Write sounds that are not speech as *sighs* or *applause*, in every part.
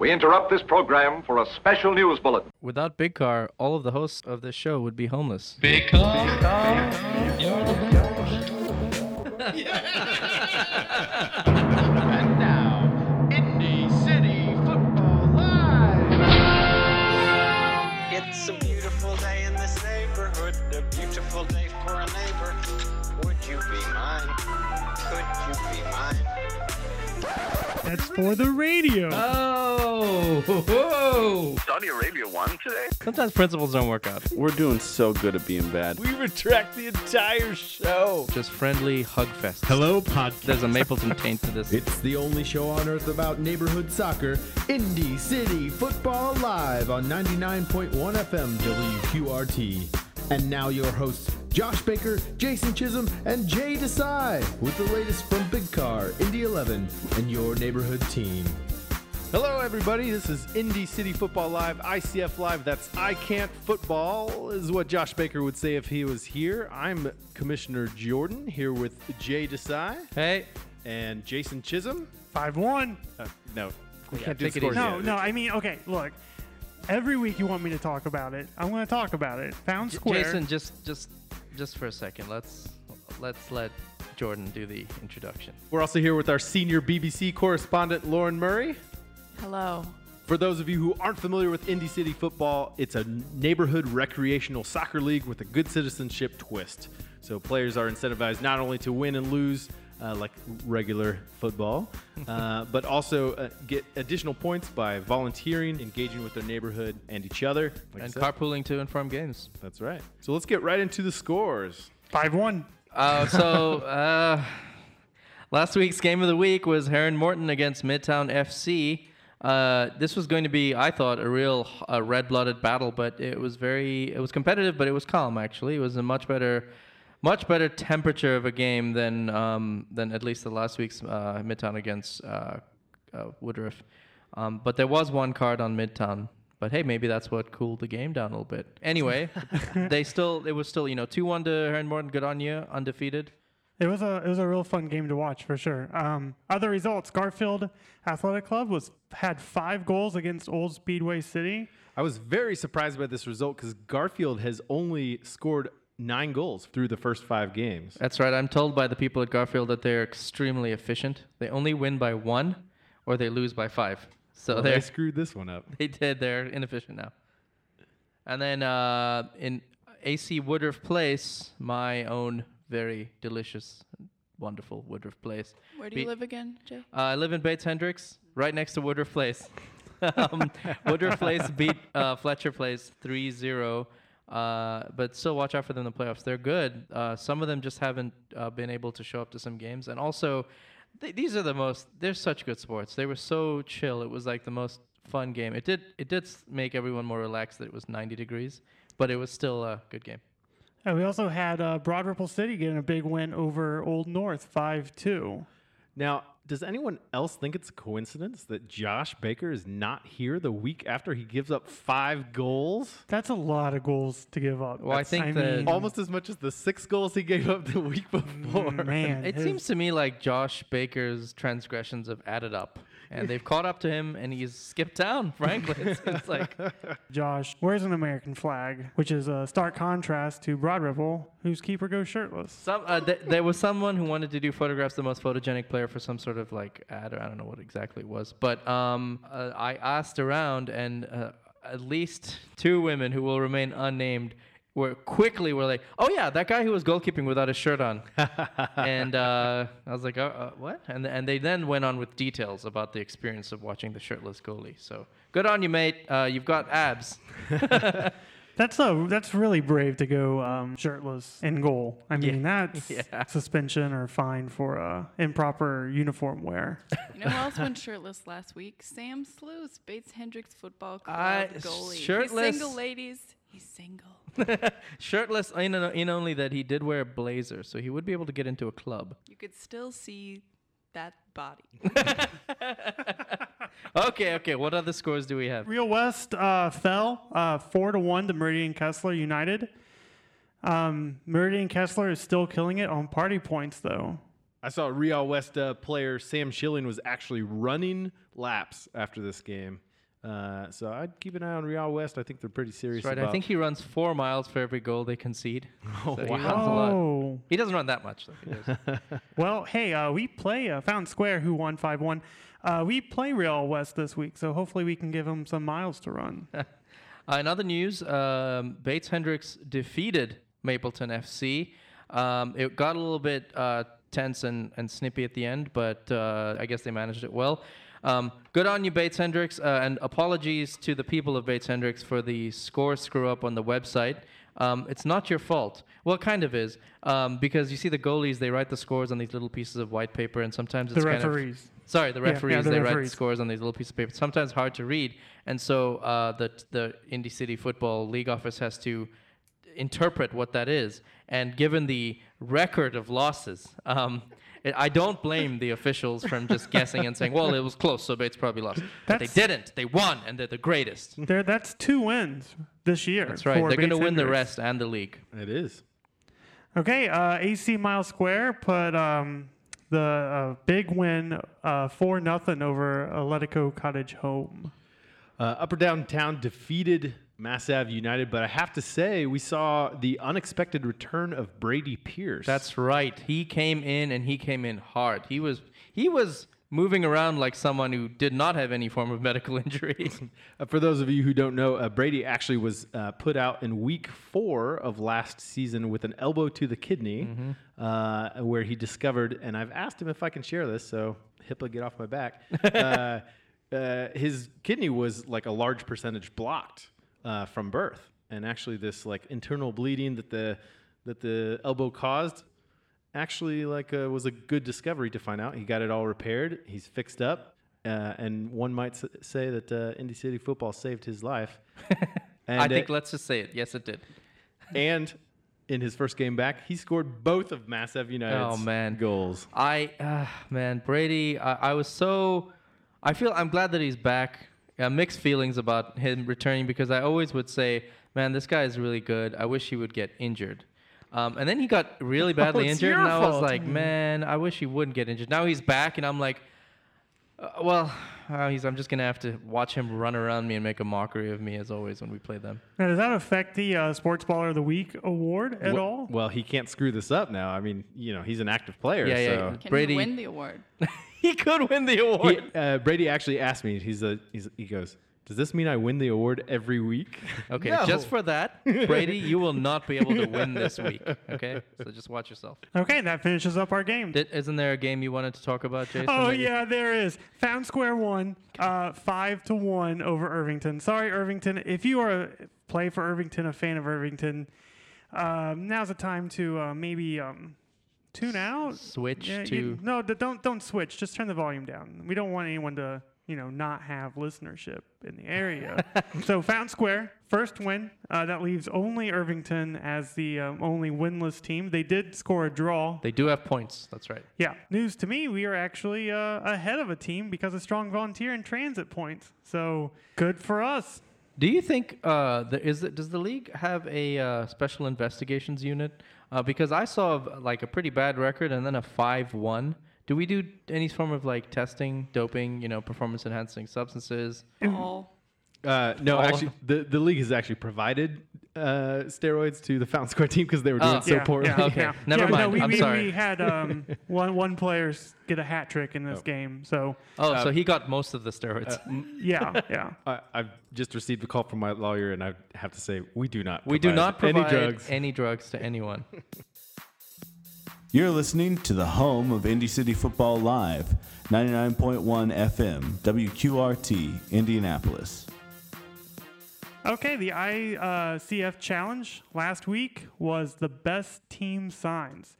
We interrupt this program for a special news bulletin. Without Big Car, all of the hosts of this show would be homeless. Big car, you're the best. And now, Indy City Football Live. It's a beautiful day in this neighborhood, a beautiful day for a neighbor. Would you be mine? Could you be mine? That's for the radio. Oh, whoa. Saudi Arabia won today? Sometimes principles don't work out. We're doing so good at being bad. We retract the entire show. Just friendly hug fest. Hello, podcast. There's a Mapleton taint to this. *laughs* It's the only show on earth about neighborhood soccer, Indy City Football Live on 99.1 FM WQRT. And now your hosts, Josh Baker, Jason Chisholm, and Jay Desai with the latest from Big Car, Indy 11, and your neighborhood team. Hello, everybody. This is Indy City Football Live, ICF Live. That's I Can't Football, is what Josh Baker would say if he was here. I'm Commissioner Jordan here with Jay Desai Hey, and Jason Chisholm. Five one. Uh, no, we Yeah, can't do take it scores. No, yet. no. I mean, okay. Look, every week you want me to talk about it. I'm going to talk about it. Found J- square. Jason, just just just for a second. Let's let's let Jordan do the introduction. We're also here with our senior BBC correspondent, Lauren Murray. Hello. For those of you who aren't familiar with Indy City football, it's a neighborhood recreational soccer league with a good citizenship twist. So players are incentivized not only to win and lose uh, like regular football, uh, *laughs* but also uh, get additional points by volunteering, engaging with their neighborhood and each other. Like And carpooling to and from games. That's right. So let's get right into the scores. Five one. Uh, so uh, last week's game of the week was Herron Morton against Midtown FC. Uh, this was going to be, I thought, a real uh, red-blooded battle, but it was very, it was competitive, but it was calm. Actually, it was a much better, much better temperature of a game than um, than at least the last week's uh, Midtown against uh, uh, Woodruff. Um, but there was one card on Midtown. But hey, maybe that's what cooled the game down a little bit. Anyway, *laughs* they still, it was still, you know, two-one to Herron Morton. Good on you, undefeated. It was a it was a real fun game to watch for sure. Um, other results: Garfield Athletic Club was had five goals against Old Speedway City. I was very surprised by this result because Garfield has only scored nine goals through the first five games. That's right. I'm told by the people at Garfield that they're extremely efficient. They only win by one, or they lose by five. So Well, they're screwed this one up. *laughs* they did. They're inefficient now. And then uh, in AC Woodruff Place, my own very delicious, wonderful Woodruff Place. Where do Be- you live again, Jay? Uh, I live in Bates Hendricks, right next to Woodruff Place. *laughs* um, Woodruff Place beat uh, Fletcher Place 3 0. Uh, but still, watch out for them in the playoffs. They're good. Uh, some of them just haven't uh, been able to show up to some games. And also, th- these are the most, they're such good sports. They were so chill. It was like the most fun game. It did, it did make everyone more relaxed that it was 90 degrees, but it was still a good game. And we also had uh, Broad Ripple City getting a big win over Old North, five two. Now, does anyone else think it's a coincidence that Josh Baker is not here the week after he gives up five goals? That's a lot of goals to give up. Well, I That's- think that- mean, Almost as much as the six goals he gave up the week before. man. It his- seems to me like Josh Baker's transgressions have added up, and they've caught up to him, and he's skipped town. *laughs* Frankly, it's, it's like *laughs* Josh wears an American flag, which is a stark contrast to Broad Ripple, whose keeper goes shirtless. some. Uh, th- there was someone who wanted to do photographs of the most photogenic player for some sort of like ad, or I don't know what exactly it was. But um, uh, I asked around, and uh, at least two women who will remain unnamed were quickly were like, "Oh yeah, that guy who was goalkeeping without a shirt on." *laughs* and uh, I was like, oh, uh, "What?" And and they then went on with details about the experience of watching the shirtless goalie. So good on you, mate. Uh, you've got abs. *laughs* That's a that's really brave to go um, shirtless in goal. I mean, Yeah. that's *laughs* Yeah. suspension or fine for uh, improper uniform wear. You know who else went shirtless last week? Sam Sluice, Bates Hendricks Football Club I- goalie. shirtless- He's single, ladies. He's single. *laughs* Shirtless, in, in only that he did wear a blazer, so he would be able to get into a club. You could still see that body. *laughs* Okay, okay. What other scores do we have? Real West uh, fell uh, four to one to Meridian Kessler United. Um, Meridian Kessler is still killing it on party points though. I saw Real West uh, player Sam Schilling was actually running laps after this game. Uh, so I'd keep an eye on Real West. I think they're pretty serious. That's right. About I think he runs four miles for every goal they concede. Oh, *laughs* so wow. He runs a lot. Oh. He doesn't run that much. Though. He. *laughs* Well, hey, uh, we play uh, Fountain Square, who won 5 1. Uh, we play Real West this week, so hopefully we can give them some miles to run. *laughs* Uh, in other news, um, Bates Hendricks defeated Mapleton FC. Um, it got a little bit uh, tense and, and snippy at the end, but uh, I guess they managed it well. Um, good on you, Bates Hendricks, uh, and apologies to the people of Bates Hendricks for the score screw up on the website. Um, it's not your fault. Well, it kind of is, um, because you see the goalies, they write the scores on these little pieces of white paper, and sometimes The it's kind of referees. Sorry, the Yeah, yeah, referees. the they write the scores on these little pieces of paper. Sometimes hard to read, and so uh, the the Indy City Football League office has to interpret what that is. And given the record of losses, um, I- I don't blame the officials from just guessing and saying, "Well, it was close, so Bates probably lost." But they That's- didn't. They won, and they're the greatest. There, that's two wins this year. That's right. They're going to win the rest and the league. it is. Okay, uh, AC Mile Square put um, the uh, big win uh, 4 nothing over Atletico Cottage Home. Uh, Upper Downtown defeated Mass Ave United, but I have to say we saw the unexpected return of Brady Pierce. That's right. He came in and he came in hard. He was he was moving around like someone who did not have any form of medical *laughs* injury. Uh, for those of you who don't know, uh, Brady actually was uh, put out in week four of last season with an elbow to the kidney, uh, where he discovered, and I've asked him if I can share this, so HIPAA, get off my back. *laughs* uh, uh, his kidney was like a large percentage blocked uh, from birth, and actually, this like internal bleeding that the that the elbow caused actually like uh, was a good discovery to find out. He got it all repaired. He's fixed up, uh, and one might s- say that uh, Indy City football saved his life. *laughs* And, I think let's just say it. Yes, it did. *laughs* and in his first game back, he scored both of Mass Ave United's Oh, man. goals. I uh, man, Brady. I, I was so. I feel I'm glad that he's back. Uh, mixed feelings about him returning because I always would say, man, this guy is really good. I wish he would get injured. Um, and then he got really *laughs* badly it's injured, and I was like, man, I wish he wouldn't get injured. Now he's back, and I'm like, uh, well, uh, he's, I'm just gonna have to watch him run around me and make a mockery of me as always when we play them. Now, does that affect the uh, Sports Baller of the Week award at Wh- all? Well, he can't screw this up now. I mean, you know, he's an active player. Yeah, yeah, so. yeah. Can Brady- he win the award? *laughs* *laughs* he could win the award. He, uh, Brady actually asked me. He's a. He's, he goes. Does this mean I win the award every week? *laughs* Okay, No. just for that, Brady, you will not be able to win this week. Okay, so just watch yourself. Okay, that finishes up our game. Did, isn't there a game you wanted to talk about, Jason? Oh that you- yeah, there is. Found Square one, uh, five to one over Irvington. Sorry, Irvington. If you are a play for Irvington, a fan of Irvington, um, now's the time to uh, maybe um, tune out. Switch Yeah, to. you- no, don't don't switch. Just turn the volume down. We don't want anyone to you know not have listenership in the area. *laughs* so Found Square first win. Uh, that leaves only Irvington as the um, only winless team. They did score a draw. They do have points. That's right. Yeah, news to me, we are actually uh, ahead of a team because of strong volunteer and transit points. So good for us. Do you think uh, the, is it, does the league have a uh, special investigations unit? Uh, because I saw like a pretty bad record and then a five-one. Do we do any form of like testing, doping, you know, performance-enhancing substances? All. Uh, no, All actually, the, the league has actually provided uh, steroids to the Fountain Square team because they were doing Oh. so yeah, poorly. Yeah, Okay, yeah. *laughs* never Yeah, No, mind. we, I'm we, sorry. we had *laughs* um, one one player get a hat trick in this Oh. game. So Oh, Uh, so he got most of the steroids. yeah, yeah. *laughs* I, I've just received a call from my lawyer, and I have to say we do not. we do not provide provide any drugs. any drugs to anyone. You're listening to the home of Indy City Football Live, 99.1 FM, WQRT, Indianapolis. Okay, the ICF challenge last week was the best team signs.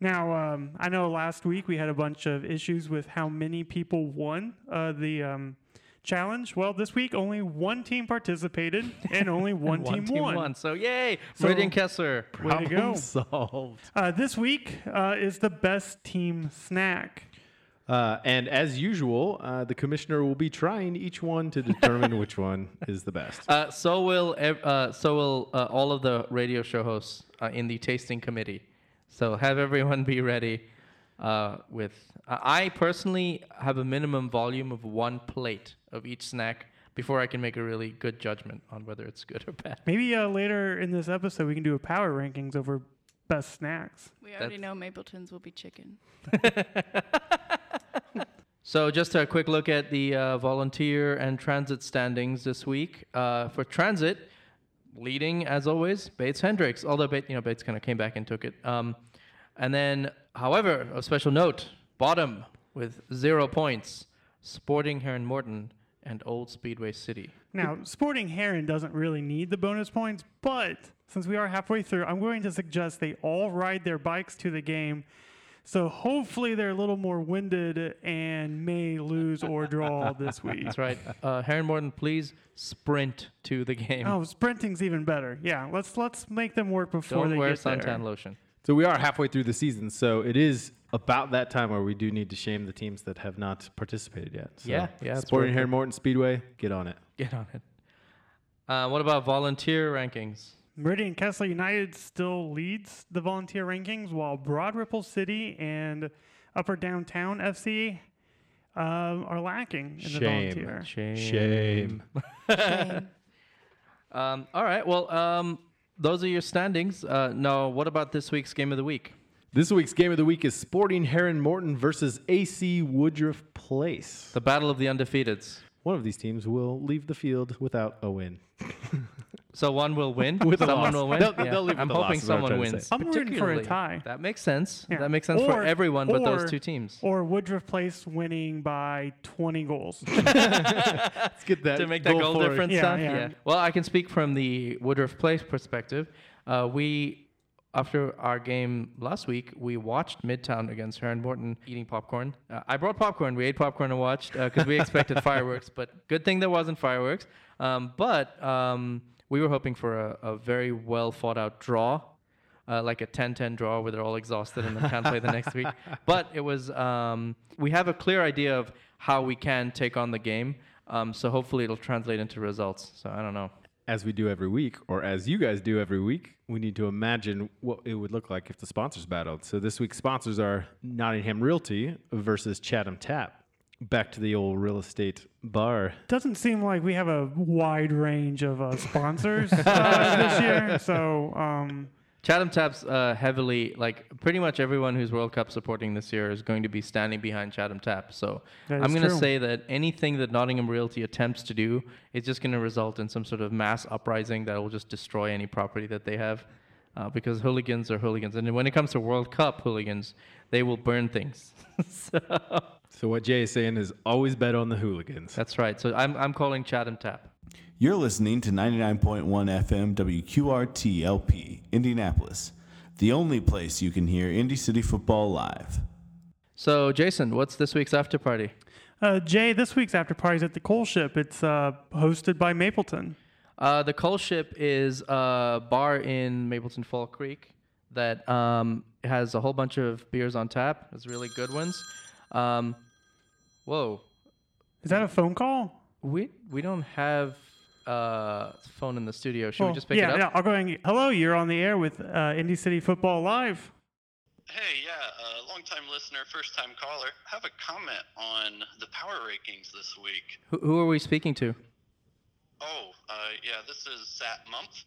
Now, um, I know last week we had a bunch of issues with how many people won uh, the um, challenge. Well, this week only one team participated *laughs* and only one, One team, team won. won. So yay, So- Meridian Kessler. Way to go. Problem solved. Uh, this week uh, is the best team snack. Uh, and as usual, uh, the commissioner will be trying each one to determine which one is the best. *laughs* Uh, so will ev- uh, so will uh, all of the radio show hosts uh, in the tasting committee. So have everyone be ready. Uh, with uh, I personally have a minimum volume of one plate of each snack before I can make a really good judgment on whether it's good or bad. Maybe uh, later in this episode we can do a power rankings over best snacks. We already That's- know Mapleton's will be chicken. *laughs* So just a quick look at the uh, volunteer and transit standings this week. Uh, for transit, leading as always, Bates Hendricks. Although Bates, you know, Bates kind of came back and took it. Um, and then, however, a special note: bottom with zero points, Sporting Herron Morton and Old Speedway City. Now, Sporting Herron doesn't really need the bonus points, but since we are halfway through, I'm going to suggest they all ride their bikes to the game. So hopefully they're a little more winded and may lose or draw this week. That's right. Uh, Herron Morton, please sprint to the game. Oh, sprinting's even better. Yeah, let's let's make them work before Don't they wear get there. suntan lotion. So we are halfway through the season, so it is about that time where we do need to shame the teams that have not participated yet. So Yeah, yeah, it's Sporting worth Herron. Morton Speedway, get on it. Get on it. Uh, what about volunteer rankings? Meridian Kessler United still leads the volunteer rankings, while Broad Ripple City and Upper Downtown FC um, are lacking in the Shame. volunteer. Shame. Shame. Shame. *laughs* Um, all right. Well, um, those are your standings. Uh, no, what about this week's game of the week? This week's game of the week is Sporting Herron Morton versus AC Woodruff Place. The battle of the undefeateds. One of these teams will leave the field without a win. *laughs* So one will win. *laughs* With someone loss. will win. They'll- they'll leave I'm with hoping loss, is what I'm someone wins. I'm rooting for a tie. That makes sense. Yeah. That makes sense for Or- everyone but those two teams. Or Woodruff Place winning by 20 goals. *laughs* *laughs* Let's get that to make that goal forward. difference Yeah, sound? yeah. Well, I can speak from the Woodruff Place perspective. Uh, we, after our game last week, we watched Midtown against Herron Morton eating popcorn. Uh, I brought popcorn. We ate popcorn and watched because we expected fireworks, but good thing there wasn't fireworks. Um, but um, we were hoping for a, a very well thought out draw. Uh, like a 10-10 draw where they're all exhausted and they can't play the next week. *laughs* But it was um, we have a clear idea of how we can take on the game. Um, so hopefully it'll translate into results. So I don't know. As we do every week, or as you guys do every week, we need to imagine what it would look like if the sponsors battled. So this week's sponsors are Nottingham Realty versus Chatham Tap. Back to the old real estate bar. Doesn't seem like we have a wide range of uh, sponsors uh, this year. So, um, Chatham Tap's uh, heavily like pretty much everyone who's World Cup supporting this year is going to be standing behind Chatham Tap. So I'm going to say that anything that Nottingham Realty attempts to do is just going to result in some sort of mass uprising that will just destroy any property that they have. Uh, because hooligans are hooligans, and when it comes to World Cup hooligans, they will burn things. *laughs* so So what Jay is saying is always bet on the hooligans. that's right. So I'm I'm calling Chatham Tap. You're listening to 99.1 FM WQRTLP, Indianapolis, the only place you can hear Indy City football live. So Jason, what's this week's after party? uh, Jay, this week's after party is at the Koelschip. It's uh, hosted by Mapleton. Uh, the Koelschip is a bar in Mapleton Fall Creek that um, has a whole bunch of beers on tap. It's really good ones. Um, whoa, Is that a phone call? we we don't have uh, phone in the studio. Should we just pick yeah, it up? yeah. I'll go ahead and hello. You're on the air with uh, Indy City Football Live. Hey, yeah, uh, long time listener, first time caller. Have a comment on the power rankings this week. Who, who are we speaking to? Oh, uh, yeah, this is Sat Month,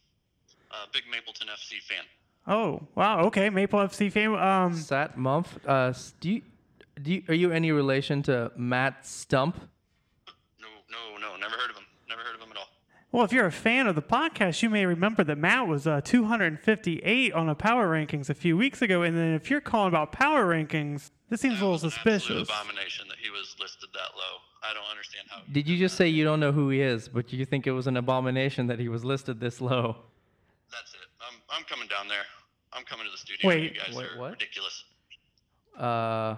uh, big Mapleton FC fan. Oh, wow. Okay, Maple FC fan. Um, Sat Mumph. Uh, do you, do you, are you any relation to Matt Stump? No, no, no, never heard of him. Never heard of him at all. well, if you're a fan of the podcast, you may remember that Matt was uh, 258 on the power rankings a few weeks ago. And then if you're calling about power rankings, this seems a little Absolute suspicious. abomination that he was listed that low. I don't understand how. Did you just say you don't know who he is, but you think it was an abomination that he was listed this low? That's it. I'm, I'm coming down there. I'm coming to the studio. Wait. you guys Wait, are what? ridiculous. Uh,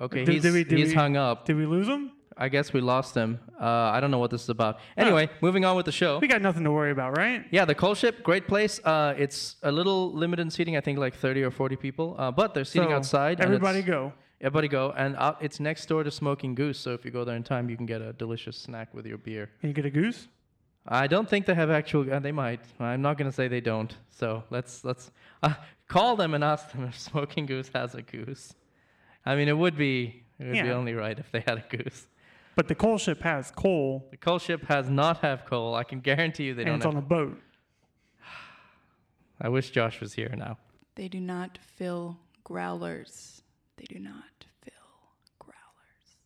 okay, Did- he's, did we- did he's we- hung up. Did we lose him? I guess we lost him. Uh, I don't know what this is about. Anyway, moving on with the show. We got nothing to worry about, right? Yeah, the Koelschip, great place. Uh, it's a little limited in seating. I think like 30 or 40 people. Uh, but they're seating So, outside. Everybody it's- go. Everybody go. And out, it's next door to Smoking Goose. So if you go there in time, you can get a delicious snack with your beer. Can you get a goose? I don't think they have actual. Uh, they might. I'm not gonna say they don't. So let's let's uh, call them and ask them *laughs* if Smoking Goose has a goose. I mean, it would be it would be only right if they had a goose. But the coal ship has coal, The coal ship has not have coal. I can guarantee you they and don't it's have on a boat. *sighs* I wish Josh was here now. They do not fill growlers. They do not fill growlers.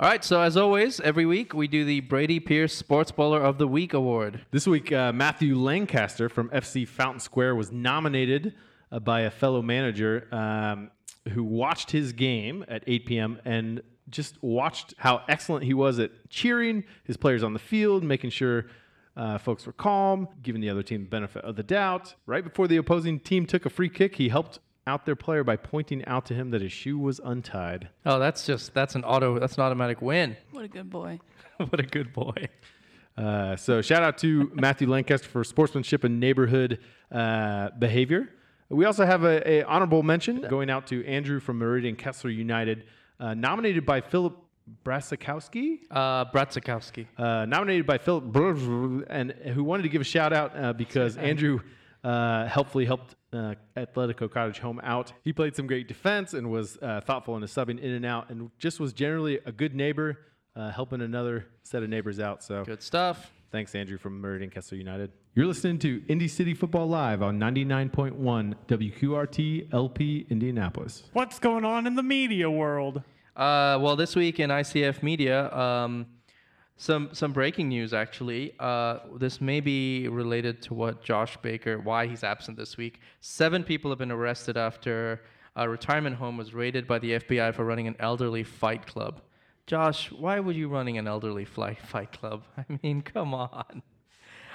All right, so as always, every week we do the Brady Pierce Sports Baller of the Week award. This week, uh, Matthew Lancaster from FC Fountain Square was nominated uh, by a fellow manager um, who watched his game at 8 p.m. and just watched how excellent he was at cheering his players on the field, making sure uh, folks were calm, giving the other team the benefit of the doubt. Right before the opposing team took a free kick, he helped out their player by pointing out to him that his shoe was untied. Oh, that's just that's an auto that's an automatic win. What a good boy. *laughs* what a good boy. Uh, so shout out to *laughs* Matthew Lancaster for sportsmanship and neighborhood uh, behavior. We also have a, a honorable mention going out to Andrew from Meridian Kessler United, uh, nominated by Philip Brasikowski. Uh, Bratzikowski. Uh, nominated by Philip Br- and who wanted to give a shout out uh, because Andrew uh, helpfully helped uh, Atletico Cottage Home out. He played some great defense and was uh, thoughtful in his subbing in and out, and just was generally a good neighbor, uh, helping another set of neighbors out. So Good stuff. Thanks, Andrew from Meridian Kessler United. You're listening to Indy City Football Live on 99.1 WQRT LP Indianapolis. What's going on in the media world? Uh, well, this week in ICF Media, um, some some breaking news actually. Uh, this may be related to what Josh Baker, why he's absent this week. Seven people have been arrested after a retirement home was raided by the FBI for running an elderly fight club. Josh, why were you running an elderly fly, fight club? *laughs* I mean, come on.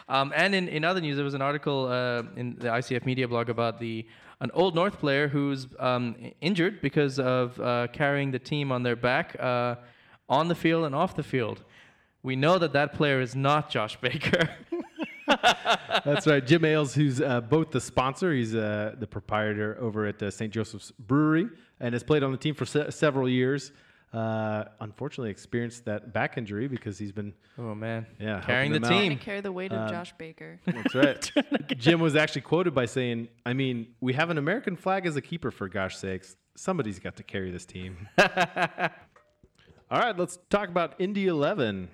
Um, and in, in other news, there was an article uh, in the ICF Media blog about the an Old North player who's um, injured because of uh, carrying the team on their back uh, on the field and off the field. We know that that player is not Josh Baker. *laughs* That's right. Jim Ailes, who's uh, both the sponsor, he's uh, the proprietor over at uh, St. Joseph's Brewery, and has played on the team for se- several years. Uh, unfortunately, experienced that back injury because he's been oh man, yeah, Carrying the team. Trying to carry the weight of Um, Josh Baker. *laughs* That's right. Jim was actually quoted by saying, "I mean, we have an American flag as a keeper for gosh sakes. Somebody's got to carry this team." *laughs* All right, let's talk about Indy 11.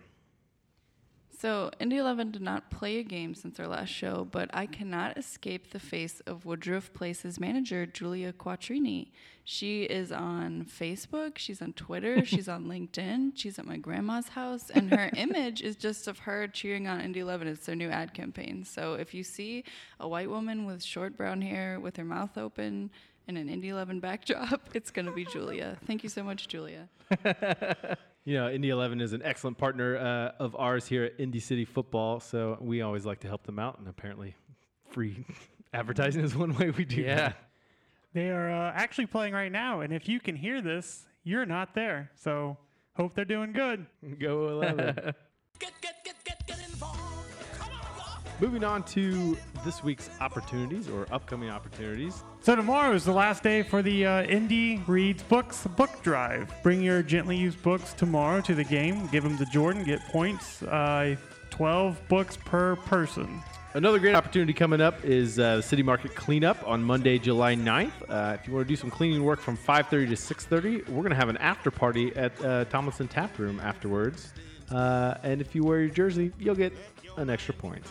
So, Indy 11 did not play a game since our last show, but I cannot escape the face of Woodruff Place's manager, Julia Quattrini. She is on Facebook, she's on Twitter, *laughs* she's on LinkedIn, she's at my grandma's house, and her *laughs* image is just of her cheering on Indy 11. It's their new ad campaign. So, if you see a white woman with short brown hair with her mouth open in an Indy 11 backdrop, *laughs* it's going to be Julia. Thank you so much, Julia. You know, Indy 11 is an excellent partner uh, of ours here at Indy City Football, so we always like to help them out, and apparently, free *laughs* advertising is one way we do Yeah. that. They are uh, actually playing right now, and if you can hear this, you're not there. So hope they're doing good. *laughs* Go 11. *laughs* Moving on to this week's opportunities or upcoming opportunities. So tomorrow is the last day for the uh, Indy Reads Books book drive. Bring your gently used books tomorrow to the game. Give them to Jordan. Get points. Uh, 12 books per person. Another great opportunity coming up is uh, the City Market Cleanup on Monday, July 9th. Uh, if you want to do some cleaning work from 5.30 to 6.30, we're going to have an after party at uh, Tomlinson Tap Room afterwards. Uh, and if you wear your jersey, you'll get an extra point.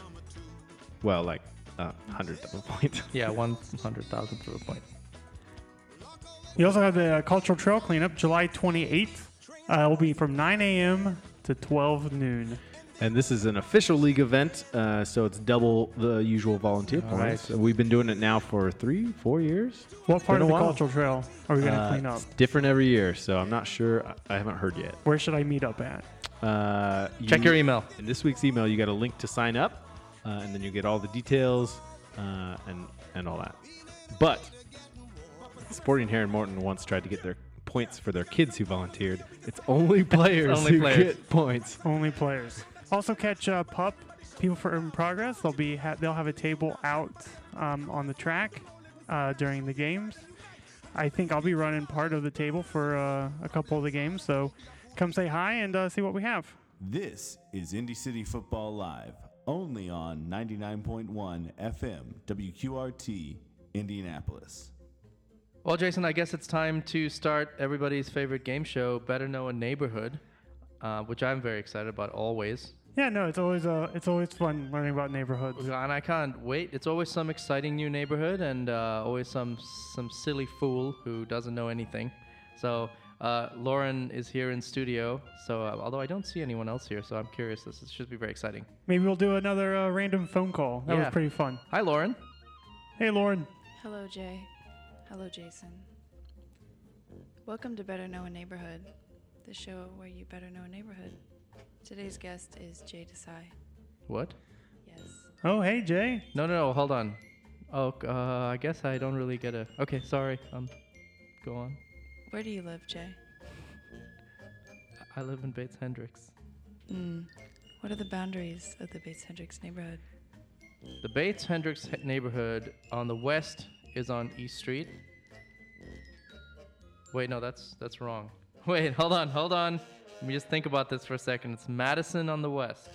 Well, like uh, 100,000 point. *laughs* yeah, one hundred thousand for a point. You also have the uh, Cultural Trail Cleanup July 28th. Uh, it will be from 9 a.m. to 12 noon. And this is an official league event, uh, so it's double the usual volunteer All points. right. We've been doing it now for three, four years. What part Been of the while. Cultural Trail are we going to Uh, clean up? It's different every year, so I'm not sure. I- I haven't heard yet. Where should I meet up at? Uh, Check your email. In this week's email, you got a link to sign up, uh, and then you get all the details uh, and and all that. But Sporting Herron Morton once tried to get their points for their kids who volunteered. It's only *laughs* players only who players. get points. Only players. Also catch uh, Pup, People for Urban Progress. They'll be ha- they'll have a table out um, on the track uh, during the games. I think I'll be running part of the table for uh, a couple of the games. So come say hi and uh, see what we have. This is Indy City Football Live, only on 99.1 FM, WQRT, Indianapolis. Well, Jason, I guess it's time to start everybody's favorite game show, Better Know a Neighborhood. uh, which I'm very excited about always. Yeah, no, it's always uh, it's always fun learning about neighborhoods. And I can't wait. It's always some exciting new neighborhood, and uh, always some some silly fool who doesn't know anything. So uh, Lauren is here in studio. So uh, although I don't see anyone else here, so I'm curious. This is, should be very exciting. Maybe we'll do another uh, random phone call. That Yeah. was pretty fun. Hi, Lauren. Hey, Lauren. Hello, Jay. Hello, Jason. Welcome to Better Know a Neighborhood, the show where you better know a neighborhood. Today's guest is Jay Desai. What? Yes. Oh, hey, Jay. No, no, no. Hold on. Oh, uh, I guess I don't really get a. Okay, sorry. Um, go on. Where do you live, Jay? I live in Bates Hendricks. Mm. What are the boundaries of the Bates Hendricks neighborhood? The Bates Hendricks neighborhood on the west is on East Street. Wait, no, that's that's wrong. *laughs* Wait, hold on, hold on. Let me just think about this for a second. It's Madison on the west,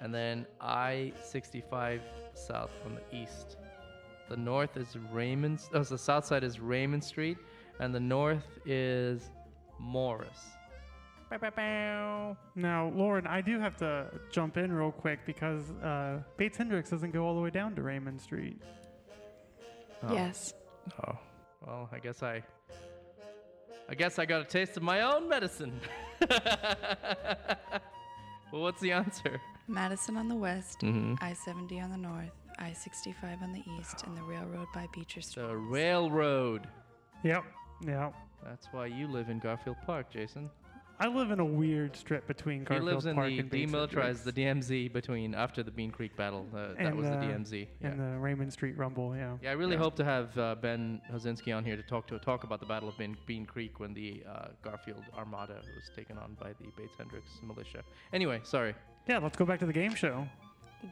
and then I-65 south on the east. The north is Raymond. Oh, so the south side is Raymond Street, and the north is Morris. Now, Lauren, I do have to jump in real quick because uh, Bates Hendricks doesn't go all the way down to Raymond Street. Oh. Yes. Oh, well, I guess I. I guess I got a taste of my own medicine. *laughs* well, what's the answer? Madison on the west, Mhm. I 70 on the north, I 65 on the east, and the railroad by Beecher Street. The railroad. Yep. Yep. That's why you live in Garfield Park, Jason. I live in a weird strip between he Garfield lives in Park the and demilitarized, the DMZ between after the Bean Creek battle. Uh, that was the uh, DMZ. Yeah. and the Raymond Street Rumble. Yeah. Yeah, I really hope to have uh, Ben Hozinski on here to talk to talk about the Battle of Bean, Bean Creek when the uh, Garfield Armada was taken on by the Bates Hendricks militia. Anyway, sorry. Yeah. Let's go back to the game show.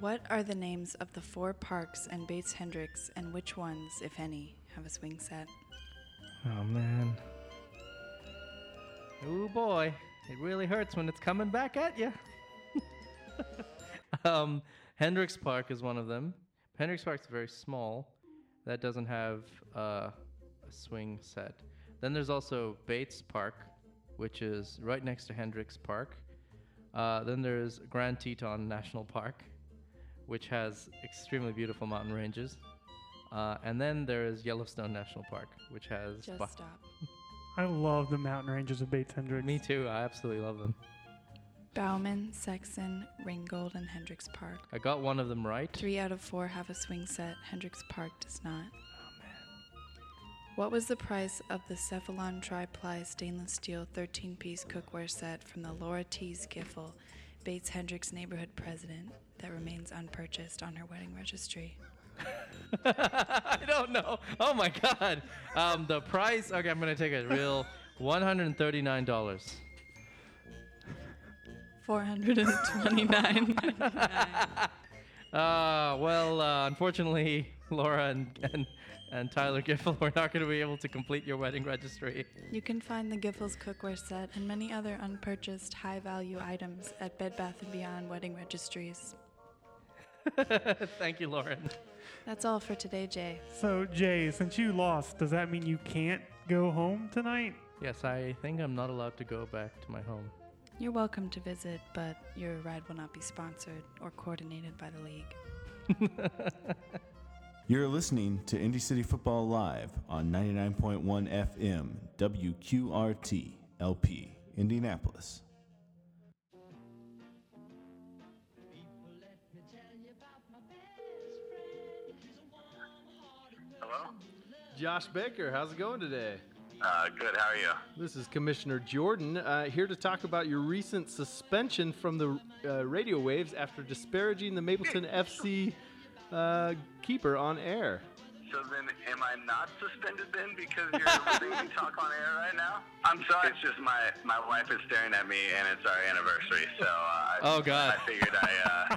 What are the names of the four parks and Bates Hendricks, and which ones, if any, have a swing set? Oh man. Oh boy, it really hurts when it's coming back at you. *laughs* um, Hendricks Park is one of them. Hendricks Park's very small. That doesn't have uh, a swing set. Then there's also Bates Park, which is right next to Hendricks Park. Uh, then there's Grand Teton National Park, which has extremely beautiful mountain ranges. Uh, and then there is Yellowstone National Park, which has. Just bu- stop. I love the mountain ranges of Bates Hendricks. Me too. I absolutely love them. Bauman, Sexton, Ringgold, and Hendricks Park. I got one of them right. Three out of four have a swing set. Hendricks Park does not. What was the price of the Calphalon tri-ply stainless steel 13-piece cookware set from the Laura Tees Giffel, Bates Hendricks neighborhood president, that remains unpurchased on her wedding registry? *laughs* I don't know. Oh my god. Um, the price. Okay, I'm gonna take a real one hundred and thirty-nine dollars. 429. *laughs* Uh, well, uh, unfortunately, Laura and, and and Tyler Giffel, we're not going to be able to complete your wedding registry. You can find the Giffords cookware set and many other unpurchased high-value items at Bed Bath & Beyond wedding registries. *laughs* Thank you, Lauren. That's all for today, Jay. So Jay, since you lost, does that mean you can't go home tonight? Yes, I think I'm not allowed to go back to my home. You're welcome to visit, but your ride will not be sponsored or coordinated by the league. *laughs* You're listening to Indy City Football Live on 99.1 FM, WQRT, LP, Indianapolis. Josh Baker, how's it going today? Uh, good. How are you? This is Commissioner Jordan uh, here to talk about your recent suspension from the uh, radio waves after disparaging the Mapleton FC uh, keeper on air. So then, am I not suspended then because you're letting me talk on air right now? I'm sorry. It's just my my wife is staring at me, and it's our anniversary. So uh, I, Oh, God. I figured I uh,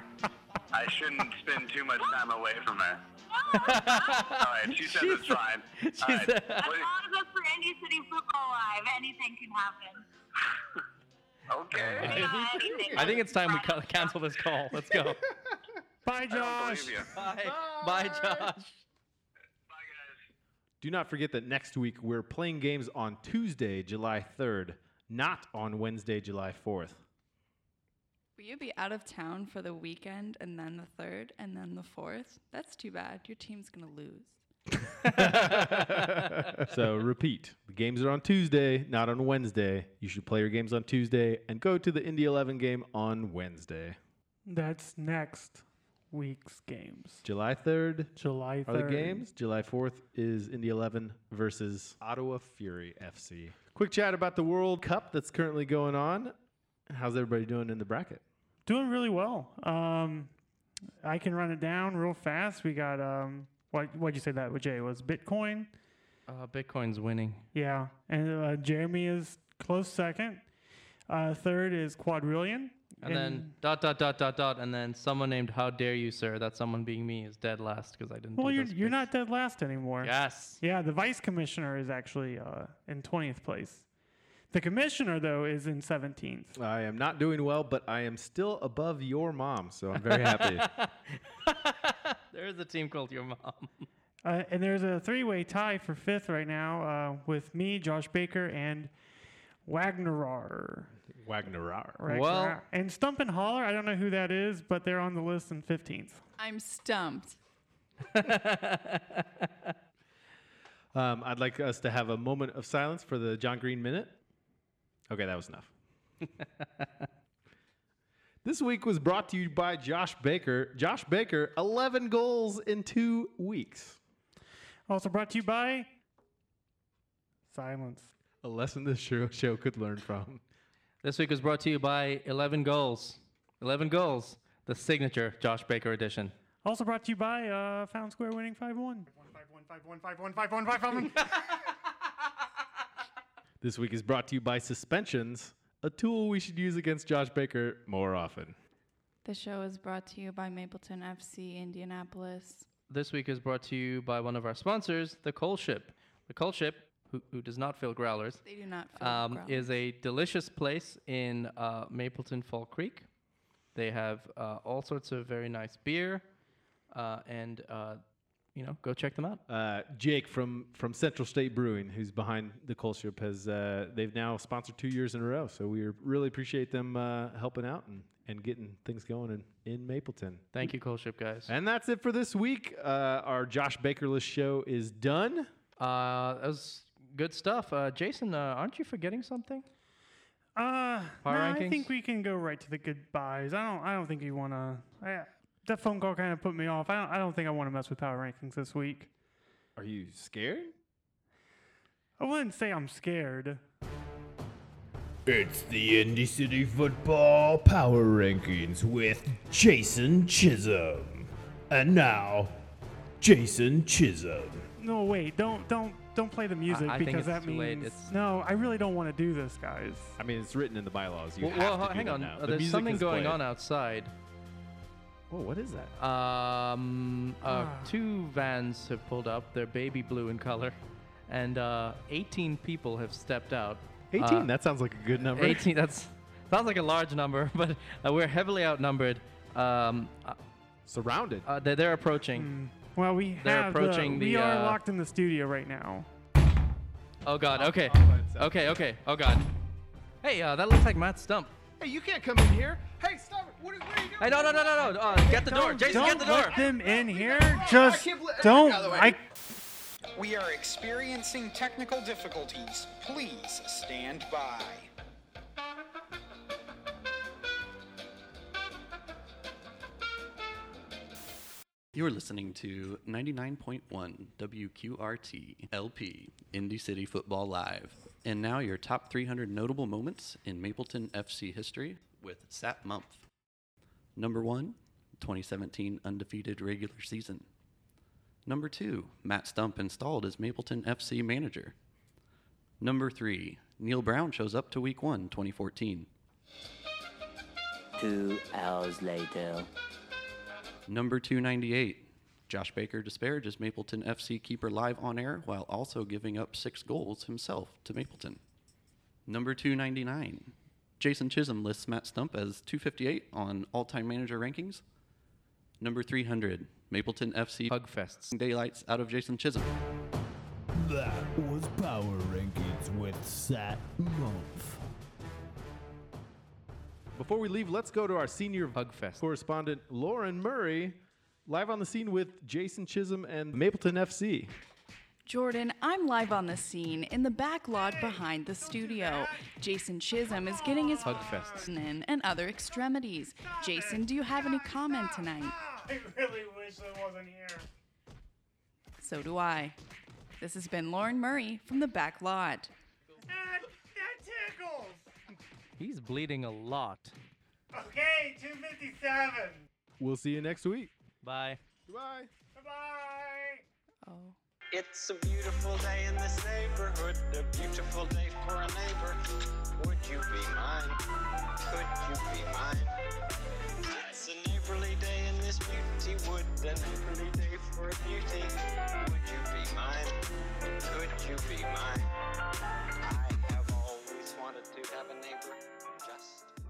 I shouldn't spend too much time away from her. *laughs* All right. She says it's fine. All right. said- What- long as for Indy City Football Live, anything can happen. *laughs* okay. Yeah. I think it's time we ca- cancel this call. Let's go. *laughs* Bye, I don't Josh. believe you. Bye. Bye, Josh. Do not forget that next week we're playing games on Tuesday, July 3rd, not on Wednesday, July 4th. Will you be out of town for the weekend and then the third and then the fourth? That's too bad. Your team's going to lose. *laughs* so repeat the games are on Tuesday, not on Wednesday. You should play your games on Tuesday and go to the Indy 11 game on Wednesday. That's next week's games. July 3rd July 3rd. are the games. July 4th is Indy 11 versus Ottawa Fury FC. Quick chat about the World Cup that's currently going on. How's everybody doing in the bracket? Doing really well. Um, I can run it down real fast. We got um, what? What'd you say that? What Jay was Bitcoin? Uh, Bitcoin's winning. Yeah, and uh, Jeremy is close second. Uh, third is Quadrillion. And, then dot dot dot dot dot, and then someone named "How dare you, sir?" That someone being me is dead last because I didn't. well, do you're those you're picks. not dead last anymore. Yes. Yeah, the vice commissioner is actually uh, in twentieth place. The commissioner though is in seventeenth. I am not doing well, but I am still above your mom, so I'm very happy. *laughs* *laughs* there is a team called your mom. Uh, and there's a three-way tie for fifth right now uh, with me, Josh Baker, and Wagnerar. Wagnerar. Wagnerar. and Stump and Holler. I don't know who that is, but they're on the list in fifteenth. I'm stumped. *laughs* Um, I'd like us to have a moment of silence for the John Green minute. Okay, that was enough. *laughs* this week was brought to you by Josh Baker. Josh Baker, 11 goals in two weeks. Also brought to you by Silence. A lesson this show, show could learn from. This week was brought to you by 11 goals. 11 goals. The signature Josh Baker edition. Also brought to you by uh, Found Square winning 5 1. 5 This week is brought to you by Suspensions, a tool we should use against Josh Baker more often. The show is brought to you by Mapleton FC Indianapolis. This week is brought to you by one of our sponsors, the Koelschip. The Koelschip, who, who does not fill growlers, They do not fill um, growlers. is a delicious place in uh, Mapleton Fall Creek. They have uh, all sorts of very nice beer, uh, and uh, you know, go check them out. Uh, Jake from from Central State Brewing, who's behind the Koelschip, has uh, they've now sponsored two years in a row. So we really appreciate them uh, helping out and, and getting things going in, in Mapleton. Thank you, Koelschip guys. And that's it for this week. Uh, our Josh Bakerless show is done. Uh, that was good stuff. Uh, Jason, uh, aren't you forgetting something? Uh, Power no, I think we can go right to the goodbyes. I don't. I don't think you want to. That phone call kind of put me off. I don't. I don't think I want to mess with power rankings this week. Are you scared? I wouldn't say I'm scared. It's the Indy City Football Power Rankings with Jason Chisholm. And now, Jason Chisholm. No, wait. Don't. Don't. Don't play the music I think because it's that too late. means. It's- No, I really don't want to do this, guys. I mean, it's written in the bylaws. You well, have well, to do hang that on. now. Uh, The there's music something is going played. on outside. Whoa, what is that? Um, uh, Ah. two vans have pulled up. They're baby blue in color, and uh, 18 people have stepped out. 18. Uh, that sounds like a good number. 18. That's sounds like a large number, *laughs* but uh, we're heavily outnumbered. Um, uh, Surrounded. uh, they're, they're approaching. Hmm. Well, we They're have. approaching the, we the, are uh, locked in the studio right now. Oh God. Okay. I'll let it sound. Okay. Okay. Oh God. Hey, uh, that looks like Matt Stump. Hey, you can't come in here. Hey, stop it. What, are- what are you doing? Hey, no, no, no, no, no. Uh, get the door, Don't- Jason. Don't Get the door. let them in here. Just can't don't. Out of the way. I. We are experiencing technical difficulties. Please stand by. You're listening to 99.1 WQRT LP Indy City Football Live. And now your top 300 notable moments in Mapleton FC history with Sat Month. Number 1, 2017 undefeated regular season. Number 2, Matt Stump installed as Mapleton FC manager. Number 3, Neil Brown shows up to week 1, 2014. Two hours later. Number 298. Josh Baker disparages Mapleton FC keeper live on air while also giving up six goals himself to Mapleton. Number 299. Jason Chisholm lists Matt Stump as 258 on all time manager rankings. Number 300. Mapleton FC Hugfests. daylights out of Jason Chisholm. That was Power Rankings with Sat Month. Before we leave, let's go to our senior Hugfest. correspondent, Lauren Murray, live on the scene with Jason Chisholm and Mapleton FC. Jordan, I'm live on the scene in the back lot behind the studio. Jason Chisholm is getting his Hugfest. in and other extremities. Jason, do you have any comment tonight? I really wish I wasn't here. So do I. This has been Lauren Murray from the back lot. That, that tickles. He's bleeding a lot. Okay, 257. We'll see you next week. Bye. Goodbye. Bye. Oh. It's a beautiful day in this neighborhood, a beautiful day for a neighbor. Would you be mine? Could you be mine? It's a neighborly day in this beauty wood, a neighborly day for a beauty. Would you be mine? Could you be mine? I have always wanted to have a neighbor just